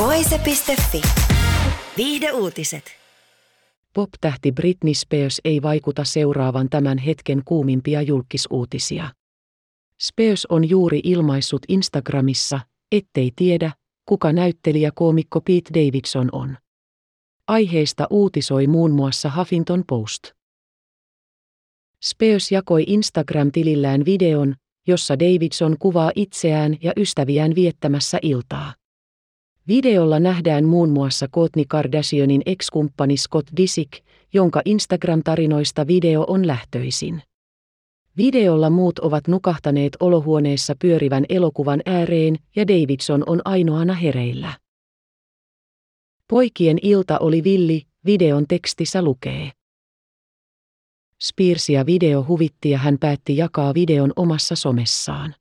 Voise.fi. Viihde uutiset. Pop-tähti Britney Spears ei vaikuta seuraavan tämän hetken kuumimpia julkisuutisia. Spears on juuri ilmaissut Instagramissa, ettei tiedä, kuka näyttelijä koomikko Pete Davidson on. Aiheesta uutisoi muun muassa Huffington Post. Spears jakoi Instagram-tilillään videon, jossa Davidson kuvaa itseään ja ystäviään viettämässä iltaa. Videolla nähdään muun muassa Kourtney Kardashianin ex-kumppani Scott Disick, jonka Instagram-tarinoista video on lähtöisin. Videolla muut ovat nukahtaneet olohuoneessa pyörivän elokuvan ääreen ja Davidson on ainoana hereillä. Poikien ilta oli villi, videon tekstissä lukee. Spearsia video huvitti ja hän päätti jakaa videon omassa somessaan.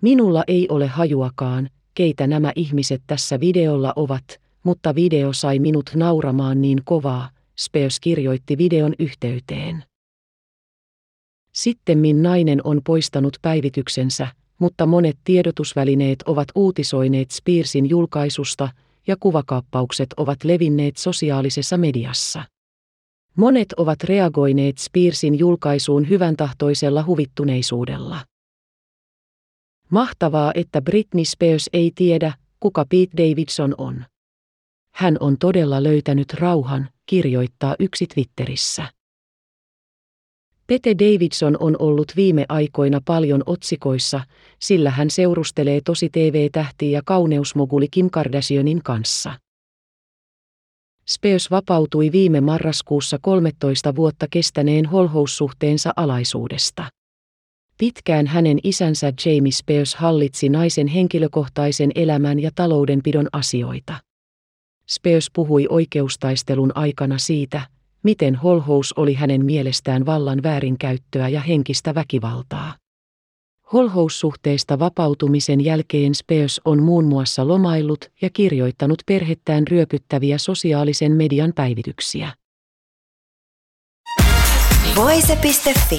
Minulla ei ole hajuakaan, keitä nämä ihmiset tässä videolla ovat, mutta video sai minut nauramaan niin kovaa, Spears kirjoitti videon yhteyteen. Sittemmin nainen on poistanut päivityksensä, mutta monet tiedotusvälineet ovat uutisoineet Spearsin julkaisusta ja kuvakaappaukset ovat levinneet sosiaalisessa mediassa. Monet ovat reagoineet Spearsin julkaisuun hyvän tahtoisella huvittuneisuudella. Mahtavaa, että Britney Spears ei tiedä, kuka Pete Davidson on. Hän on todella löytänyt rauhan, kirjoittaa yksi Twitterissä. Pete Davidson on ollut viime aikoina paljon otsikoissa, sillä hän seurustelee tosi TV-tähti ja kauneusmoguli Kim Kardashianin kanssa. Spears vapautui viime marraskuussa 13 vuotta kestäneen holhoussuhteensa alaisuudesta. Pitkään hänen isänsä Jamie Spears hallitsi naisen henkilökohtaisen elämän ja taloudenpidon asioita. Spears puhui oikeustaistelun aikana siitä, miten holhous oli hänen mielestään vallan väärinkäyttöä ja henkistä väkivaltaa. Holhoussuhteesta vapautumisen jälkeen Spears on muun muassa lomaillut ja kirjoittanut perhettään ryöpyttäviä sosiaalisen median päivityksiä. Voise.fi.